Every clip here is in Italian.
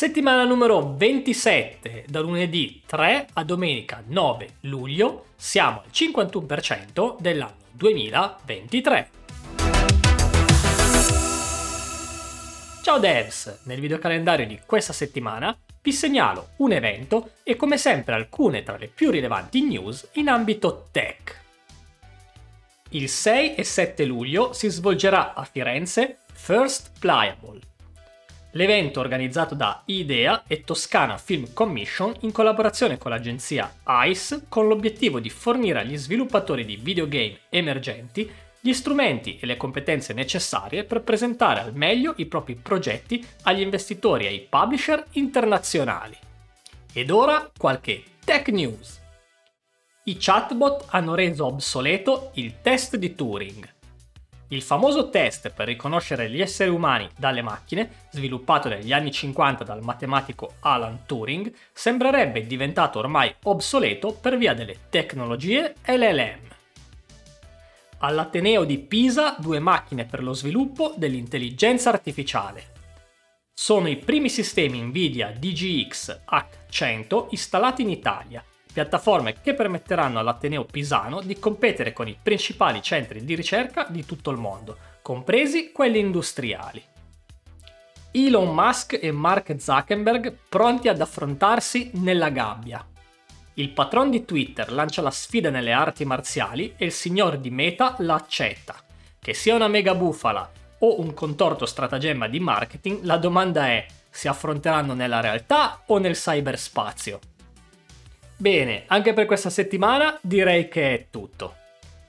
Settimana numero 27, da lunedì 3 a domenica 9 luglio, siamo al 51% dell'anno 2023. Ciao devs, nel videocalendario di questa settimana vi segnalo un evento e come sempre alcune tra le più rilevanti news in ambito tech. Il 6 e 7 luglio si svolgerà a Firenze First Pliable, l'evento organizzato da IDEA e Toscana Film Commission in collaborazione con l'agenzia ICE con l'obiettivo di fornire agli sviluppatori di videogame emergenti gli strumenti e le competenze necessarie per presentare al meglio i propri progetti agli investitori e ai publisher internazionali. Ed ora qualche tech news. I chatbot hanno reso obsoleto il test di Turing. Il famoso test per riconoscere gli esseri umani dalle macchine, sviluppato negli anni 50 dal matematico Alan Turing, sembrerebbe diventato ormai obsoleto per via delle tecnologie LLM. All'Ateneo di Pisa due macchine per lo sviluppo dell'intelligenza artificiale. Sono i primi sistemi Nvidia DGX H100 installati in Italia piattaforme che permetteranno all'Ateneo Pisano di competere con i principali centri di ricerca di tutto il mondo, compresi quelli industriali. Elon Musk e Mark Zuckerberg pronti ad affrontarsi nella gabbia. Il patron di Twitter lancia la sfida nelle arti marziali e il signor di Meta la accetta. Che sia una mega bufala o un contorto stratagemma di marketing, la domanda è: si affronteranno nella realtà o nel cyberspazio? Bene, anche per questa settimana direi che è tutto.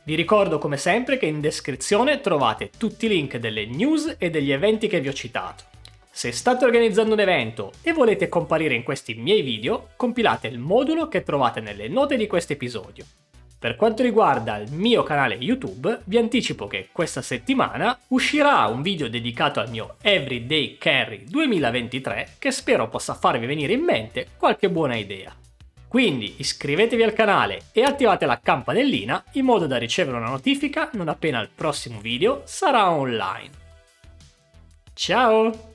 Vi ricordo come sempre che in descrizione trovate tutti i link delle news e degli eventi che vi ho citato. Se state organizzando un evento e volete comparire in questi miei video, compilate il modulo che trovate nelle note di questo episodio. Per quanto riguarda il mio canale YouTube, vi anticipo che questa settimana uscirà un video dedicato al mio Everyday Carry 2023 che spero possa farvi venire in mente qualche buona idea. Quindi iscrivetevi al canale e attivate la campanellina in modo da ricevere una notifica non appena il prossimo video sarà online. Ciao!